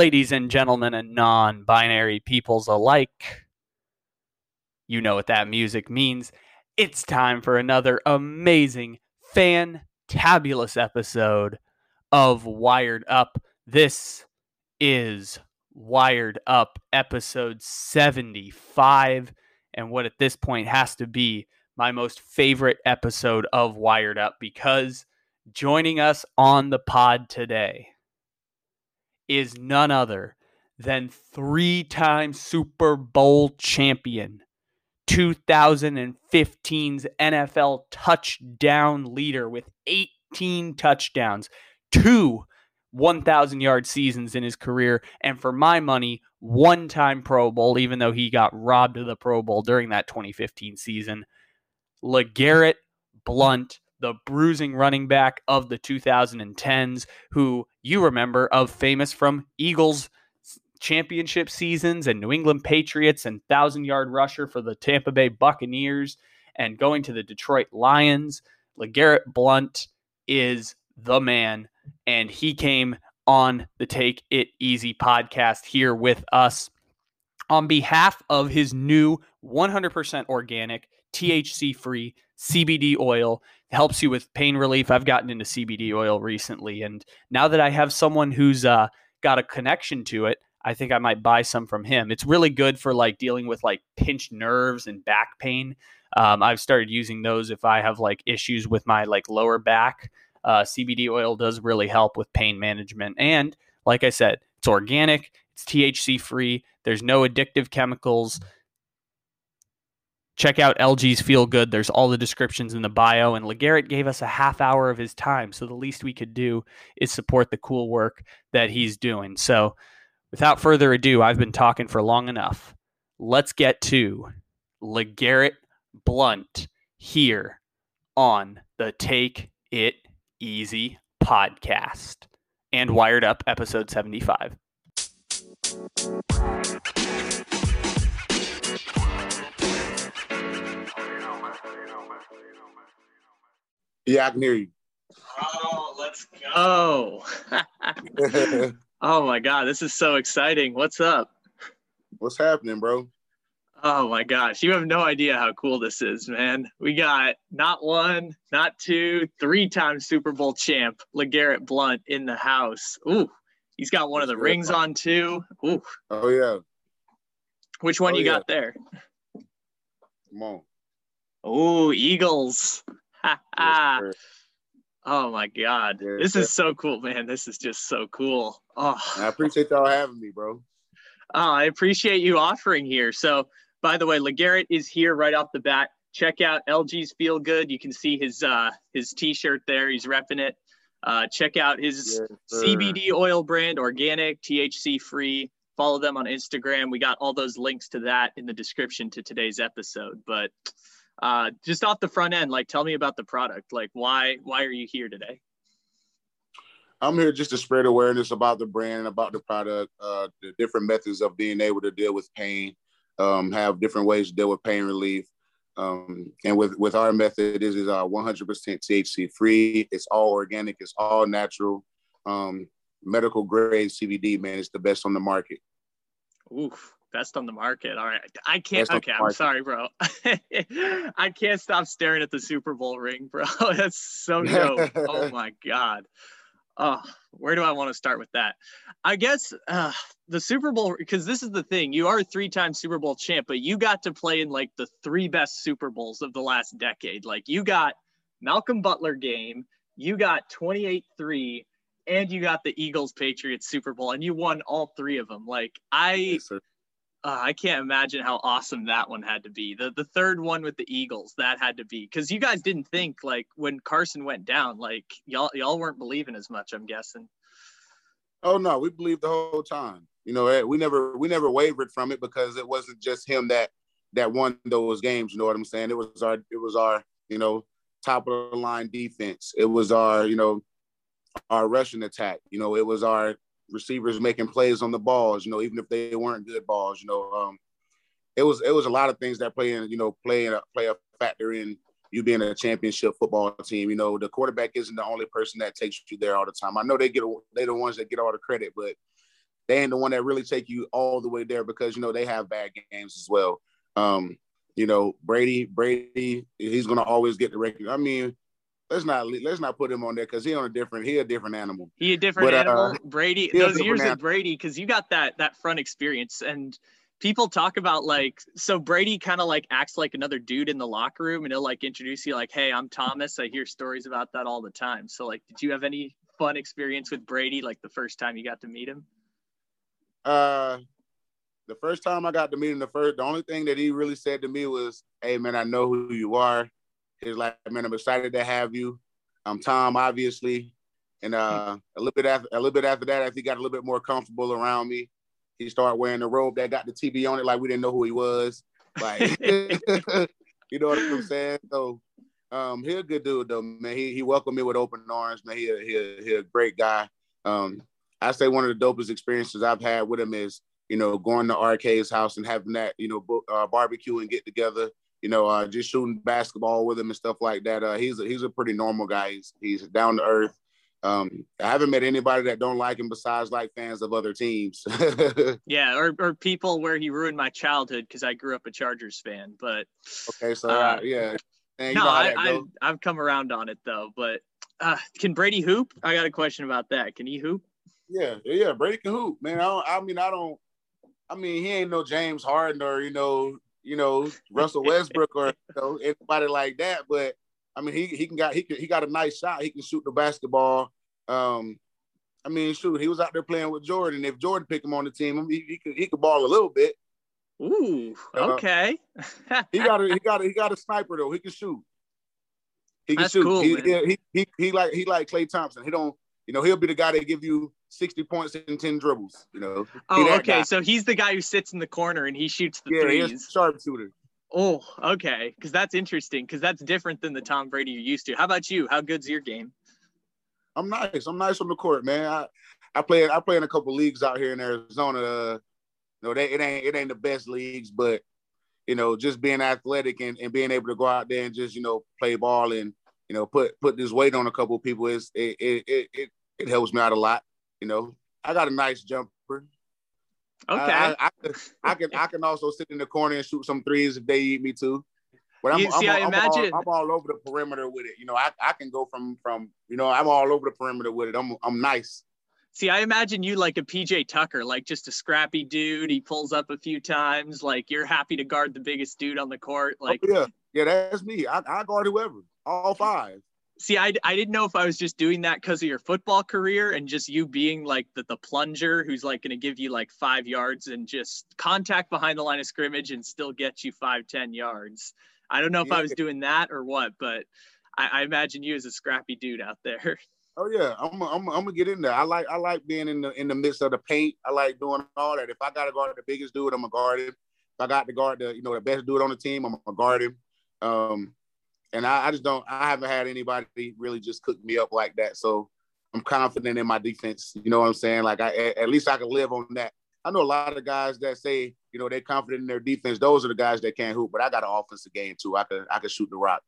Ladies and gentlemen and non binary peoples alike. You know what that music means. It's time for another amazing, fantabulous episode of Wired Up. This is Wired Up episode 75, and what at this point has to be my most favorite episode of Wired Up because joining us on the pod today is none other than three time Super Bowl champion, 2015's NFL touchdown leader with 18 touchdowns, two 1,000 yard seasons in his career, and for my money, one time Pro Bowl, even though he got robbed of the Pro Bowl during that 2015 season. LeGarrette Blunt the bruising running back of the 2010s, who you remember of famous from Eagles championship seasons and New England Patriots and thousand yard rusher for the Tampa Bay Buccaneers and going to the Detroit Lions. LeGarrette Blunt is the man, and he came on the Take It Easy podcast here with us on behalf of his new 100% organic, THC free CBD oil helps you with pain relief. I've gotten into CBD oil recently, and now that I have someone who's uh, got a connection to it, I think I might buy some from him. It's really good for like dealing with like pinched nerves and back pain. Um, I've started using those if I have like issues with my like lower back. Uh, CBD oil does really help with pain management, and like I said, it's organic, it's THC free. There's no addictive chemicals. Check out LG's Feel Good. There's all the descriptions in the bio. And LeGarrette gave us a half hour of his time. So the least we could do is support the cool work that he's doing. So without further ado, I've been talking for long enough. Let's get to LeGarrette Blunt here on the Take It Easy podcast and Wired Up episode 75. Yeah, I can hear you. Oh, let's go. oh my God, this is so exciting. What's up? What's happening, bro? Oh my gosh, you have no idea how cool this is, man. We got not one, not two, three times Super Bowl champ LeGarrette Blunt in the house. Ooh, he's got one of the rings on too. Ooh. Oh yeah. Which one oh, you yeah. got there? Come on. Oh, Eagles. oh my god, this is so cool, man. This is just so cool. Oh, I appreciate y'all having me, bro. Oh, I appreciate you offering here. So, by the way, LeGarrette is here right off the bat. Check out LG's Feel Good. You can see his uh, his T-shirt there. He's repping it. Uh, check out his yes, CBD oil brand, organic, THC free. Follow them on Instagram. We got all those links to that in the description to today's episode. But uh, just off the front end, like tell me about the product. Like why why are you here today? I'm here just to spread awareness about the brand and about the product, uh, the different methods of being able to deal with pain, um, have different ways to deal with pain relief. Um, and with, with our method, this is uh, 100% THC free. It's all organic. It's all natural. Um, medical grade CBD, man, it's the best on the market. Oof best on the market. All right. I can't. Best okay. I'm sorry, bro. I can't stop staring at the Super Bowl ring, bro. That's so dope. oh my God. Oh, where do I want to start with that? I guess uh, the Super Bowl, because this is the thing. You are a three time Super Bowl champ, but you got to play in like the three best Super Bowls of the last decade. Like you got Malcolm Butler game, you got 28 3, and you got the Eagles Patriots Super Bowl, and you won all three of them. Like I, Yes. Uh, I can't imagine how awesome that one had to be. The the third one with the Eagles, that had to be because you guys didn't think like when Carson went down, like y'all y'all weren't believing as much. I'm guessing. Oh no, we believed the whole time. You know, eh, we never we never wavered from it because it wasn't just him that that won those games. You know what I'm saying? It was our it was our you know top of the line defense. It was our you know our rushing attack. You know, it was our receivers making plays on the balls. You know, even if they weren't good balls. You know, um, it was it was a lot of things that play in you know play play a factor in you being a championship football team. You know, the quarterback isn't the only person that takes you there all the time. I know they get they're the ones that get all the credit, but they ain't the one that really take you all the way there because you know they have bad games as well. Um, you know, Brady, Brady, he's gonna always get the record. I mean, let's not let's not put him on there because he on a different he a different animal. He a different But, uh, animal. Brady, those years animal. of Brady, because you got that that front experience, and people talk about like so Brady kind of like acts like another dude in the locker room, and he'll like introduce you like, "Hey, I'm Thomas." I hear stories about that all the time. So like, did you have any fun experience with Brady like the first time you got to meet him? Uh, the first time I got to meet him, the first the only thing that he really said to me was, "Hey man, I know who you are." He's like, "Man, I'm excited to have you." I'm Tom, obviously, and uh, a little bit after a little bit after that, after he got a little bit more comfortable around me, he started wearing the robe that got the TV on it, like we didn't know who he was. Like, you know what I'm saying? So, um, he a good dude though, man. He he welcomed me with open arms, man. He a, he a, he a great guy. Um, I say one of the dopest experiences I've had with him is, you know, going to RK's house and having that, you know, uh, barbecue and get together. You know, uh, just shooting basketball with him and stuff like that. Uh, he's a, he's a pretty normal guy. He's he's down to earth. Um, I haven't met anybody that don't like him besides like fans of other teams. Yeah, or or people where he ruined my childhood because I grew up a Chargers fan, but okay, so Uh, uh, yeah, man, no, I, I, I've come around on it though. But uh, can Brady hoop? I got a question about that. Can he hoop? Yeah, yeah, Brady can hoop, man. I, don't, I mean, I don't. I mean, he ain't no James Harden or you know, you know Russell Westbrook or you know, anybody like that. But I mean, he he can got he can, he got a nice shot. He can shoot the basketball. Um, I mean, shoot, he was out there playing with Jordan. If Jordan picked him on the team, he, he could he could ball a little bit. Ooh, Uh, okay. He got a he got a, he got a sniper though. He can shoot. He can That's shoot. cool, he, he he he like he like Klay Thompson. He don't. You know, he'll be the guy that give you 60 points and 10 dribbles, you know. Oh, okay. guy. So he's the guy who sits in the corner and he shoots the Yeah, he's a sharpshooter. Oh, okay. Because that's interesting. Because that's different than the Tom Brady you're used to. How about you? How good's your game? I'm nice. I'm nice on the court, man. I, I play I play in a couple leagues out here in Arizona. Uh, you know, they, it ain't it ain't the best leagues, but you know, just being athletic and, and being able to go out there and just you know play ball and you know put put this weight on a couple of people is it, it it it helps me out a lot. You know, I got a nice jumper. Okay. I, I, I, can, I can I can also sit in the corner and shoot some threes if they need me to. But I'm, You- see, I'm, I I'm imagine- all, I'm all over the perimeter with it. You know, I, I can go from from you know I'm all over the perimeter with it. I'm I'm nice. See, I imagine you like a PJ Tucker, like just a scrappy dude. He pulls up a few times. Like you're happy to guard the biggest dude on the court. Like, oh, yeah, yeah, that's me. I, I guard whoever, all five. See, I, I didn't know if I was just doing that because of your football career and just you being like the, the plunger who's like going to give you like five yards and just contact behind the line of scrimmage and still get you five ten yards. I don't know if I was doing that or what, but I, I imagine you as a scrappy dude out there. Oh yeah, I'm I'm I'm gonna get in there. I like I like being in the in the midst of the paint. I like doing all that. If I gotta guard the biggest dude, I'm gonna guard him. If I got to guard the you know the best dude on the team, I'm gonna guard him. Um, and I, I just don't. I haven't had anybody really just cook me up like that. So I'm confident in my defense. You know what I'm saying? Like I at, least I can live on that. I know a lot of guys that say you know they're confident in their defense. Those are the guys that can't hoop. But I got an offensive game too. I can I can shoot the rock.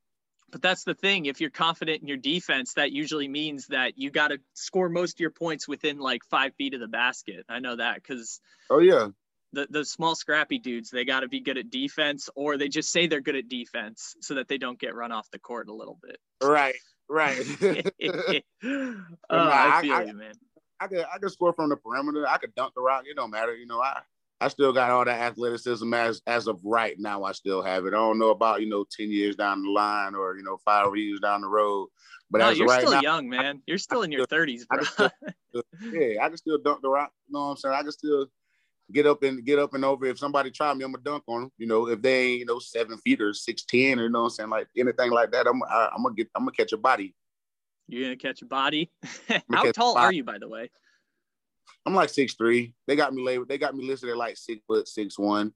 But that's the thing. If you're confident in your defense, that usually means that you got to score most of your points within like five feet of the basket. I know that because Oh yeah, the, the small, scrappy dudes, they got to be good at defense or they just say they're good at defense so that they don't get run off the court a little bit. right, right. oh, I I- feel I- you, man. I could I could score from the perimeter. I could dunk the rock. It don't matter. You know, I I still got all that athleticism as as of right now. I still have it. I don't know about you know ten years down the line or you know five years down the road, But no, as you're right still now, young, man. You're still in your 30s, bro. just feel- yeah, I can still dunk the rock. You know what I'm saying? I can still get up and get up and over. If somebody try me, I'm gonna dunk on them. You know, if they ain't you know seven feet or six ten or you know what I'm saying, like anything like that, I'm I, I'm gonna get I'm gonna catch a body. You're gonna catch a body. How tall are you, by the way? I'm like six three. They got me labeled. They got me listed at like six foot six one.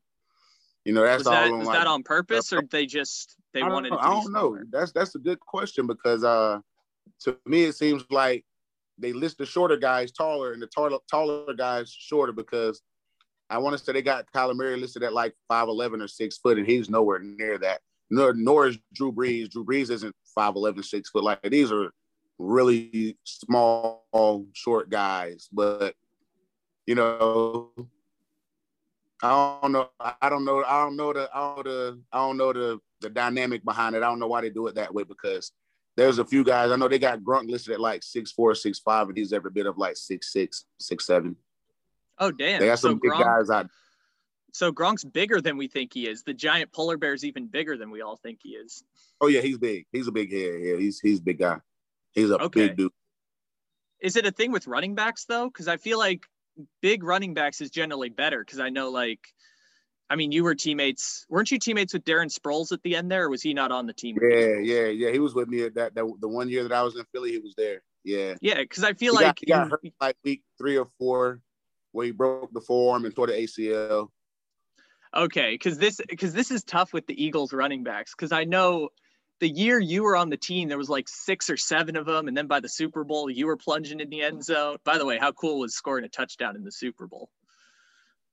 You know, that's Was all. that on was like- that on purpose, or they just they I wanted? know. To I don't know. That's that's a good question because uh, to me it seems like they list the shorter guys taller and the taller taller guys shorter because I want to say they got Kyler Murray listed at like five eleven or six foot and he's nowhere near that. Nor, nor is Drew Brees. Drew Brees isn't 5'11", 6 foot. Like these are really small, short guys. But you know, I don't know. I don't know. I don't know the. I don't know the. I don't know the the dynamic behind it. I don't know why they do it that way because there's a few guys. I know they got Gronk listed at like six four, six five, and he's every bit of like six six, six seven. Oh damn! They got so some big Gronk, guys out. so Gronk's bigger than we think he is. The giant polar bear's even bigger than we all think he is. Oh yeah, he's big. He's a big head. Yeah, he's he's a big guy. He's a Okay. big dude. Is it a thing with running backs though? Because I feel like big running backs is generally better. Because I know like, I mean, you were teammates. Weren't you teammates with Darren Sproles at the end there, or was he not on the team? Yeah, yeah, yeah. He was with me at that, that the one year that I was in Philly. He was there. Yeah. Yeah, because I feel he like got, he got hurt like week three or four, where he broke the forearm and tore the ACL. Okay, because this because this is tough with the Eagles running backs. Because I know the year you were on the team, there was like six or seven of them, and then by the Super Bowl, you were plunging in the end zone. By the way, how cool was scoring a touchdown in the Super Bowl?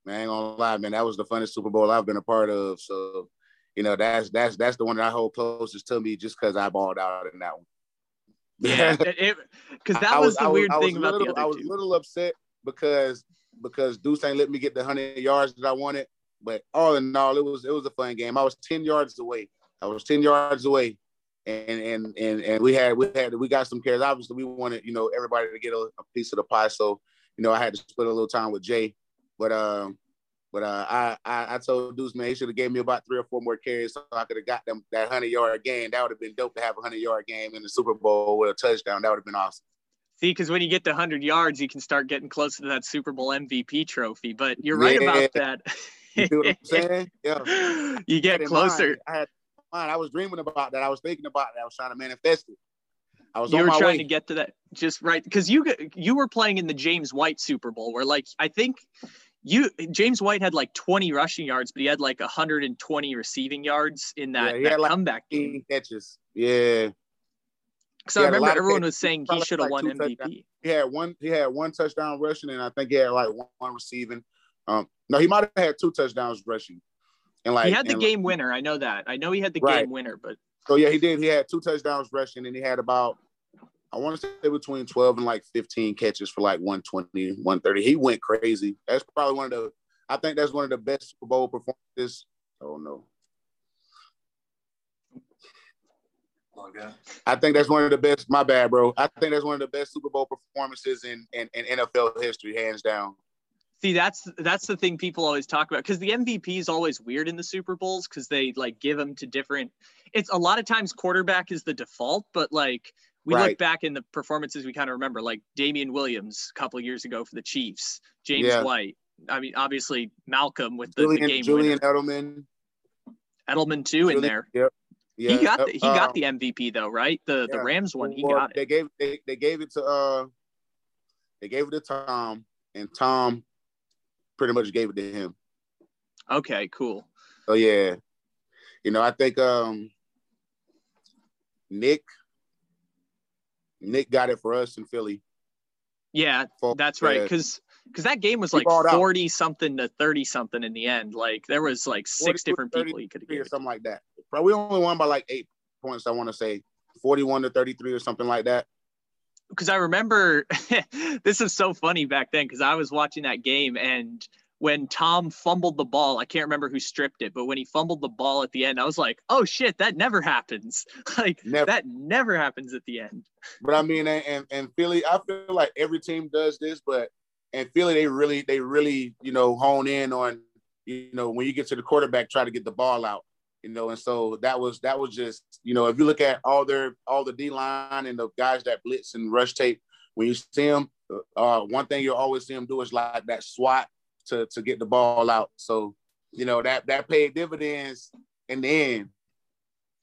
Man, I ain't gonna lie, man. That was the funnest Super Bowl I've been a part of. So, you know, that's that's that's the one that I hold closest to me, just because I balled out in that one. Yeah, because that I was, the I weird I thing about little, the I other was two. a little upset because because Duce ain't let me get the hundred yards that I wanted. But all in all, it was it was a fun game. I was ten yards away. I was ten yards away, and and and and we had we had we got some carries. Obviously, we wanted you know everybody to get a, a piece of the pie. So you know I had to split a little time with Jay, but um. But uh, I, I I told Duce man he should have gave me about three or four more carries so I could have got them that hundred yard game. That would have been dope to have a hundred yard game in the Super Bowl with a touchdown. That would have been awesome. See, because when you get to 100 yards, you can start getting closer to that Super Bowl MVP trophy. But you're right Yeah. about that. You see what I'm saying? Yeah. you get closer. I had. I was dreaming about that. I was thinking about that. I was trying to manifest it. I was you on were my trying way. to get to that just right because you you were playing in the James White Super Bowl where like I think you James White had like 20 rushing yards, but he had like 120 receiving yards in that, Yeah, that like, comeback game. catches. Yeah, So he I remember everyone was saying he should have like won touchdowns. MVP. he had one. He had one touchdown rushing, and I think he had like one, one receiving. Um, no, he might have had two touchdowns rushing. And like he had the game winner. I know that. I know he had the Right. game winner, but So yeah, he did. He had two touchdowns rushing, and he had about I want to say between 12 and like 15 catches for like 120, 130. He went crazy. That's probably one of the. I think that's one of the best Super Bowl performances. Oh no. I think that's one of the best. My bad, bro. I think that's one of the best Super Bowl performances in, in, in NFL history, hands down. See, that's that's the thing people always talk about because the MVP is always weird in the Super Bowls because they like give them to different. It's a lot of times quarterback is the default, but like we look back in the performances we kind of remember, like Damien Williams a couple years ago for the Chiefs, James Yeah. White. I mean, obviously Malcolm with the, the Julian, game Julian winner, Edelman. Edelman too in there. Yep. Yeah. he got the, he got um, the MVP though, right? The the. Rams one, he Well, got it. They gave they, they gave it to uh they gave it to Tom and Tom pretty much gave it to him. Okay, cool. So yeah. You know, I think um Nick Nick got it for us in Philly. Yeah, That's right, yeah. because because that game was like balled out. forty something to thirty something in the end. Like there was like six different people you could have or something like that. But we only won by like eight points, I want to say. 41 to 33 or something like that. Because I remember this is so funny back then because I was watching that game and when Tom fumbled the ball, I can't remember who stripped it, but when he fumbled the ball at the end, I was like, "Oh shit, that never happens! Like Never. that never happens at the end." But I mean, and and Philly, I feel like every team does this, but and Philly, they really, they really, you know, hone in on, you know, when you get to the quarterback, try to get the ball out. you know, and so that was that was just you know if you look at all their all the D line and the guys that blitz and rush tape, when you see them, uh, one thing you'll always see them do is like that swat to to get the ball out. So you know that that paid dividends in the end.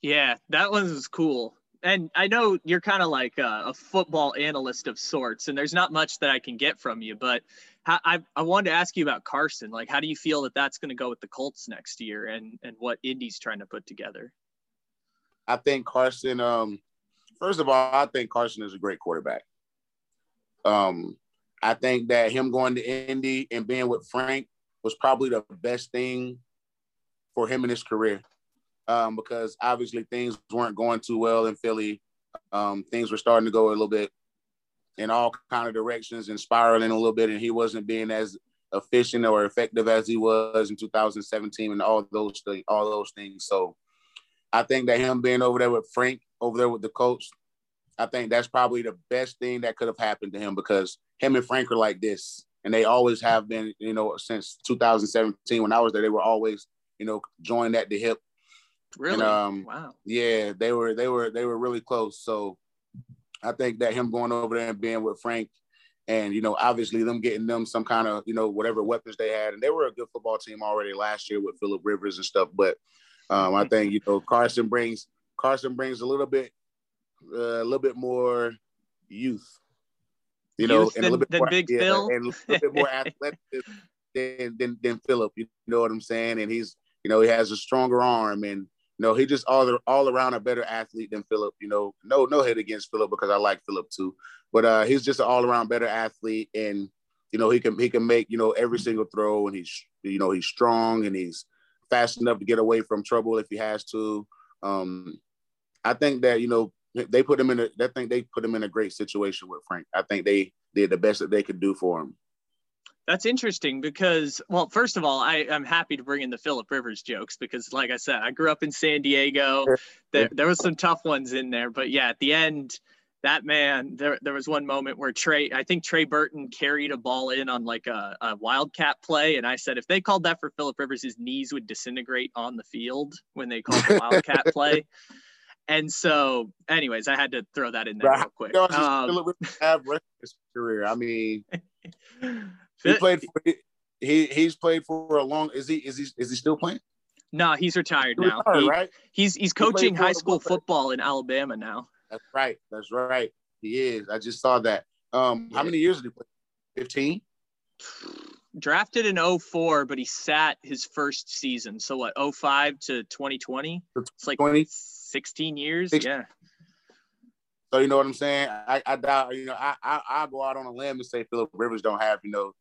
Yeah, that one was cool. And I know you're kind of like a, a, football analyst of sorts, and there's not much that I can get from you, but I, I wanted to ask you about Carson. Like, how do you feel that that's going to go with the Colts next year and, and what Indy's trying to put together? I think Carson, um, first of all, I think Carson is a great quarterback. Um, I think that him going to Indy and being with Frank was probably the best thing for him in his career um, because obviously things weren't going too well in Philly. Um, things were starting to go a little bit in all kind of directions and spiraling a little bit, and he wasn't being as efficient or effective as he was in 2017 and all those things, all those things. So I think that him being over there with Frank, over there with the coach, I think that's probably the best thing that could have happened to him because him and Frank are like this, and they always have been, you know, since 2017 when I was there. They were always, you know, joined at the hip. Really? And, um, wow. Yeah, they were they were they were really close. So I think that him going over there and being with Frank and you know obviously them getting them some kind of you know whatever weapons they had and they were a good football team already last year with Philip Rivers and stuff but um, I think you know Carson brings Carson brings a little bit uh, a little bit more youth you know youth and than, a little bit more, Big yeah, Phil and a little bit more athletic than, than than Philip you know what I'm saying and he's you know he has a stronger arm and know, he just all all around a better athlete than Philip. You know, no no hit against Philip because I like Philip too, but uh, he's just an all around better athlete, and you know he can he can make you know every single throw, and he's you know he's strong and he's fast enough to get away from trouble if he has to. Um, I think that you know they put him in a. I think they put him in a great situation with Frank. I think they did the best that they could do for him. That's interesting because, well, first of all, I, I'm happy to bring in the Philip Rivers jokes because, like I said, I grew up in San Diego. There, there was some tough ones in there, but yeah, at the end, that man, there, there was one moment where Trey, I think Trey Burton carried a ball in on like a, a wildcat play. And I said, if they called that for Philip Rivers, his knees would disintegrate on the field when they called the wildcat play. And so, anyways, I had to throw that in there real quick. Um, Philip have his career. I mean, he played for he he's played for a long. Is he is he is he still playing? No, he's retired he's now. Retired, he, right? He's he's coaching he high school football in Alabama now. That's right. That's right. He is. I just saw that. Um, yeah. how many years did he play? Fifteen. Drafted in 04, but he sat his first season. So what? 05 to 2020. It's like 20? 16 years. 16. Yeah. So you know what I'm saying? I, I doubt. You know, I, I I go out on a limb and say Philip Rivers don't have you know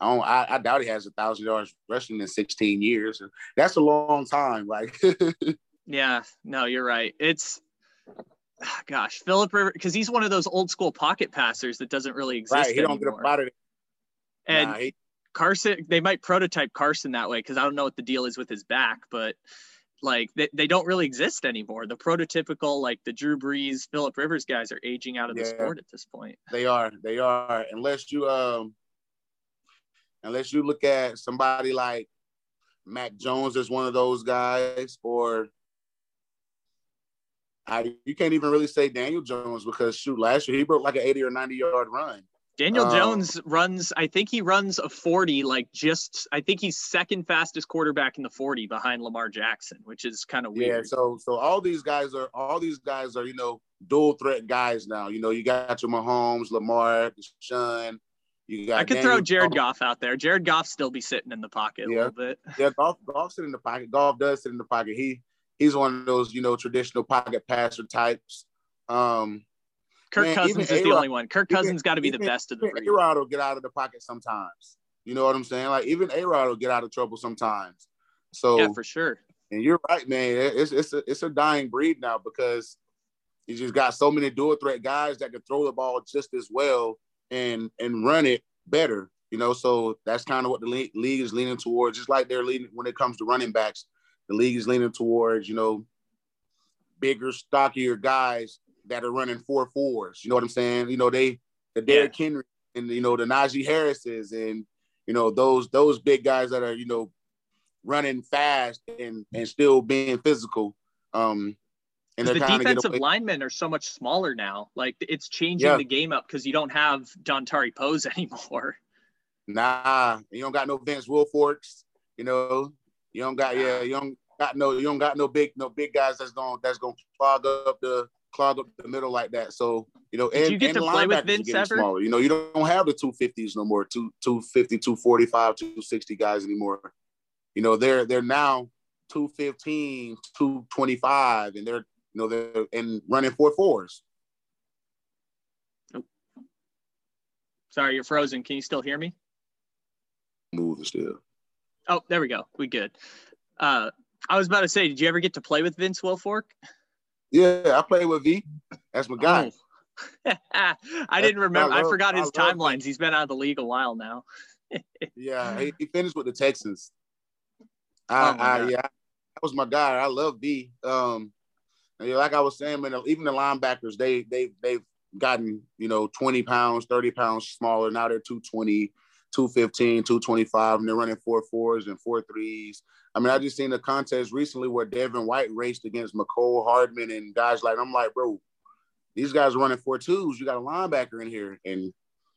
I don't. I, I doubt he has a thousand yards rushing in 16 years. That's a long time. Like. yeah. No, you're right. It's. Gosh, Philip Rivers, because he's one of those old school pocket passers that doesn't really exist right. He anymore. don't get about it. And nah, he, Carson, they might prototype Carson that way because I don't know what the deal is with his back, but like they, they don't really exist anymore. The prototypical like the Drew Brees, Philip Rivers guys are aging out of yeah, the sport at this point. They are. They are. Unless you um unless you look at somebody like Mac Jones as one of those guys, or I, you can't even really say Daniel Jones because shoot, last year he broke like an 80 or 90 yard run. Daniel um, Jones runs, I think he runs a 40, like just, I think he's second fastest quarterback in the 40 behind Lamar Jackson, which is kind of weird. Yeah. So, so all these guys are, all these guys are, you know, dual threat guys now. You know, you got your Mahomes, Lamar, Deshaun, you got I could Daniel throw Jared Goff. Goff out there. Jared Goff still be sitting in the pocket yeah. a little bit. Yeah, Goff Goff sit in the pocket. Goff does sit in the pocket. He he's one of those you know traditional pocket passer types. Um, Kirk man, Cousins is A-Rod, the only one. Kirk Cousins got to be the best of the breed. A-Rod will get out of the pocket sometimes. You know what I'm saying? Like even A-Rod will get out of trouble sometimes. So yeah, for sure. And you're right, man. It's it's a it's a dying breed now because you just got so many dual threat guys that can throw the ball just as well and and run it better. You know, so that's kind of what the league, league is leaning towards. Just like they're leaning when it comes to running backs, the league is leaning towards you know bigger, stockier guys that are running four fours. You know what I'm saying? You know they the Derrick yeah. Henry and you know the Najee Harrises and you know those those big guys that are you know running fast and and still being physical. Um, and the defensive linemen are so much smaller now. Like it's changing yeah. the game up because you don't have Dontari Poes anymore. Nah, you don't got no Vince Wilforks. You know, you don't got yeah, you don't got no you don't got no big no big guys that's going that's going to clog up the clog up the middle like that. So you know, Did and, you get to play with Vince ever? Smaller. You know, you don't have the 250s no more, two 250, 245, 260 guys anymore. You know, they're they're now 215, 225, and they're you know they're and running four fours. Sorry, you're frozen. Can you still hear me? Moving still. Oh, there we go. We good. Uh, I was about to say, did you ever get to play with Vince Wilfork? Yeah, I played with V. That's my guy. Oh. I didn't remember. I, love, I forgot his I timelines. Him. He's been out of the league a while now. yeah, he, he, finished with the Texans. I, oh I yeah, that was my guy. I love V. Um, like I was saying, man, even the linebackers, they they they've gotten you know 20 pounds, 30 pounds smaller. Now they're 220, 215, 225, and they're running four fours and four threes. I mean, I just seen a contest recently where Devin White raced against Mecole Hardman and guys like I'm like, bro, these guys are running four twos. You got a linebacker in here, and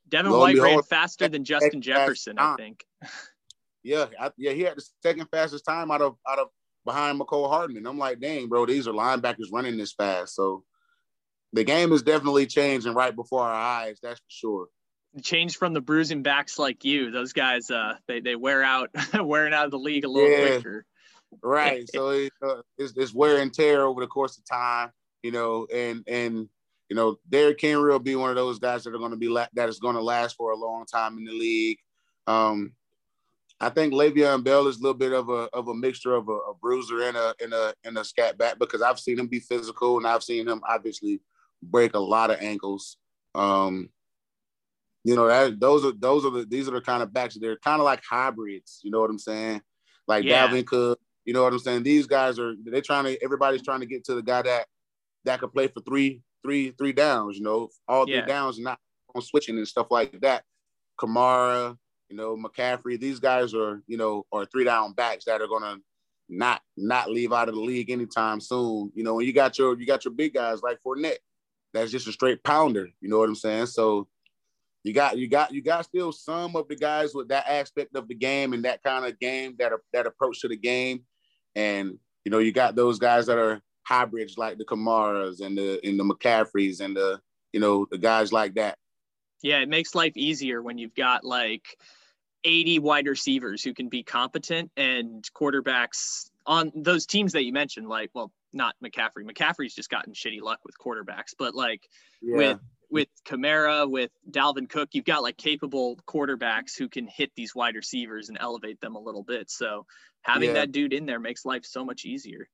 Devin White behold, ran faster than Justin Jefferson, I think. Yeah, I, yeah, he had the second fastest time out of out of behind Mecole Hardman. I'm like, dang, bro, these are linebackers running this fast. So the game is definitely changing right before our eyes. That's for sure change from the bruising backs like you. Those guys, uh, they, they wear out, wearing out of the league a little yeah, quicker. right. so it, uh, it's, it's wear and tear over the course of time, you know, and, and, you know, Derrick Henry will be one of those guys that are going to be, la- that is going to last for a long time in the league. Um, I think Le'Veon Bell is a little bit of a of a mixture of a, a bruiser and a and a and a scat back because I've seen him be physical and I've seen him obviously break a lot of ankles. Um, you know, that those are those are the these are the kind of backs. They're kind of like hybrids. You know what I'm saying? Like yeah. Dalvin Cook. You know what I'm saying? These guys are they're trying to. Everybody's trying to get to the guy that that could play for three three three downs. You know, all three yeah. downs, and not on switching and stuff like that. Kamara, you know, McCaffrey. These guys are you know are three down backs that are gonna not not leave out of the league anytime soon. You know, when you got your you got your big guys like Fournette, that's just a straight pounder. You know what I'm saying? So you got you got you got still some of the guys with that aspect of the game and that kind of game that that approach to the game, and you know you got those guys that are hybrids like the Kamaras and the and the McCaffreys and the you know the guys like that. Yeah, it makes life easier when you've got like 80 wide receivers who can be competent and quarterbacks on those teams that you mentioned, like, well, not McCaffrey. McCaffrey's just gotten shitty luck with quarterbacks, but like yeah. with with Kamara, with Dalvin Cook, you've got like capable quarterbacks who can hit these wide receivers and elevate them a little bit. So having yeah. that dude in there makes life so much easier.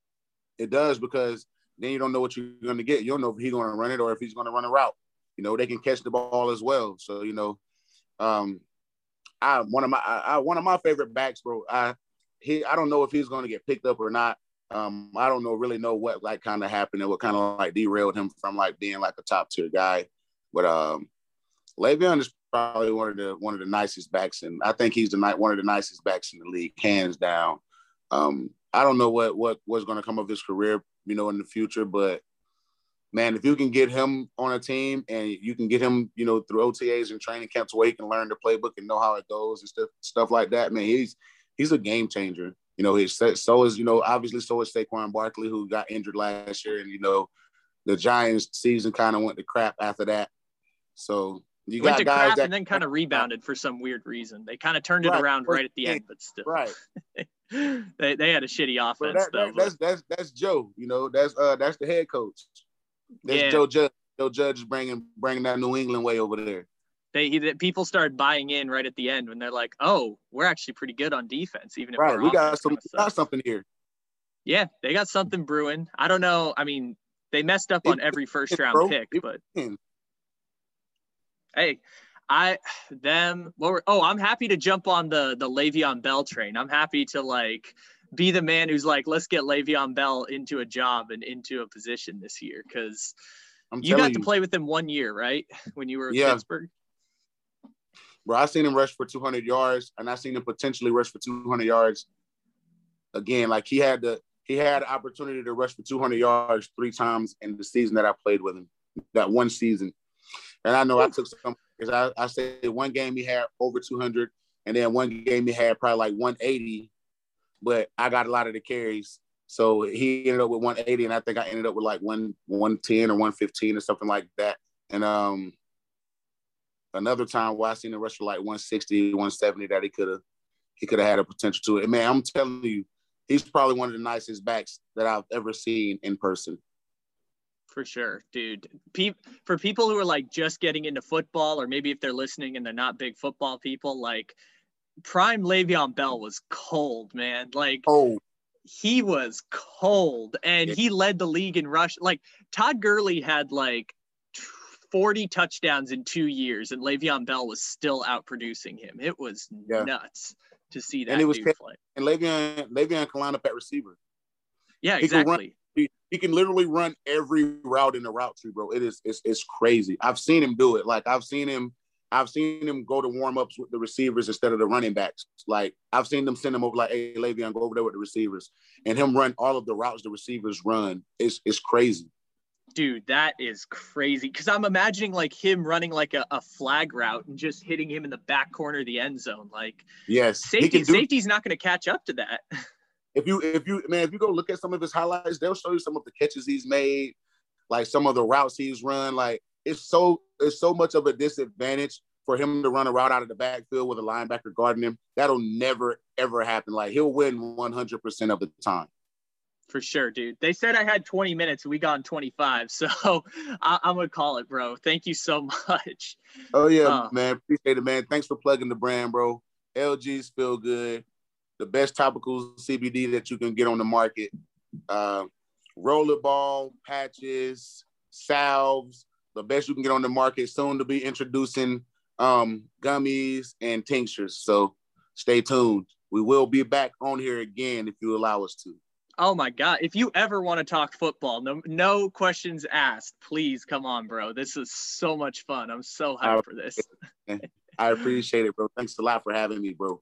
It does because then you don't know what you're going to get. You don't know if he's going to run it or if he's going to run a route. You know, they can catch the ball as well. So you know, um, I one of my I, one of my favorite backs, bro. I he I don't know if he's going to get picked up or not. Um, I don't know really know what like kind of happened and what kind of like derailed him from like being like a top tier guy. But um, Le'Veon is probably one of the one of the nicest backs, and I think he's the night one of the nicest backs in the league, hands down. Um, I don't know what what what's going to come of his career, you know, in the future, but man, if you can get him on a team and you can get him, you know, through OTAs and training camps where he can learn the playbook and know how it goes and stuff stuff like that, man, he's he's a game changer. You know, he's so is you know obviously so is Saquon Barkley who got injured last year, and you know the Giants season kind of went to crap after that. So you went got guys that and then kind of rebounded for some weird reason. They kind of turned it right. around right at the end, but still, right. they, they had a shitty offense that, though. That's, that's that's Joe. You know, that's uh that's the head coach. That's yeah. Joe Judge. Joe Judge is bringing bringing that New England way over there. They, they people started buying in right at the end when they're like, "Oh, we're actually pretty good on defense, even if right. we got some got something here." Yeah, they got something brewing. I don't know. I mean, they messed up on every first round pick, but hey, I them what were, oh, I'm happy to jump on the the Le'Veon Bell train. I'm happy to like be the man who's like, let's get Le'Veon Bell into a job and into a position this year because you got to play with him one year, right? When you were in yeah. Pittsburgh. Bro, I seen him rush for 200 yards, and I seen him potentially rush for 200 yards again, like he had the he had the opportunity to rush for 200 yards three times in the season that I played with him, that one season. And I know I took some because I, I say one game he had over 200, and then one game he had probably like 180, but I got a lot of the carries. So he ended up with 180, and I think I ended up with like one 110 or 115 or something like that. And um, another time where I seen the rush for like 160, 170 that he could have he could have had a potential to it. And man, I'm telling you, he's probably one of the nicest backs that I've ever seen in person. For sure, dude. Pe- for people who are like just getting into football, or maybe if they're listening and they're not big football people, like prime Le'Veon Bell was cold, man. Like, oh, he was cold, and he led the league in rush. Like Todd Gurley had like 40 touchdowns in two years, and Le'Veon Bell was still out producing him. It was yeah. nuts to see that and it was dude play. And Le'Veon, Le'Veon can line up at receiver. Yeah, he exactly. Can run, he, he, can literally run every route in the route tree, bro. It is it's, it's crazy. I've seen him do it. Like I've seen him I've seen him go to warm ups with the receivers instead of the running backs. Like I've seen them send him over like, hey, Le'Veon, go over there with the receivers, and him run all of the routes the receivers run. It's it's crazy. Dude, that is crazy. Because I'm imagining like him running like a, a, flag route and just hitting him in the back corner of the end zone. Like, yes, safety, do- safety's not going to catch up to that. If you if you man, if you go look at some of his highlights, they'll show you some of the catches he's made, like some of the routes he's run. Like it's so it's so much of a disadvantage for him to run a route out of the backfield with a linebacker guarding him. That'll never ever happen. Like he'll win 100% of the time. For sure, dude. They said I had 20 minutes. We got in 25. So I- am going to call it, bro. Thank you so much. Oh, yeah, uh, man. Appreciate it, man. Thanks for plugging the brand, bro. LG's feel good. The best topical CBD that you can get on the market. Uh, rollerball, patches, salves, the best you can get on the market. Soon to be introducing um, gummies and tinctures. So stay tuned. We will be back on here again if you allow us to. Oh my God. If you ever want to talk football, no no questions asked. Please come on, bro. This is so much fun. I'm so hyped for this. I appreciate it, bro. Thanks a lot for having me, bro.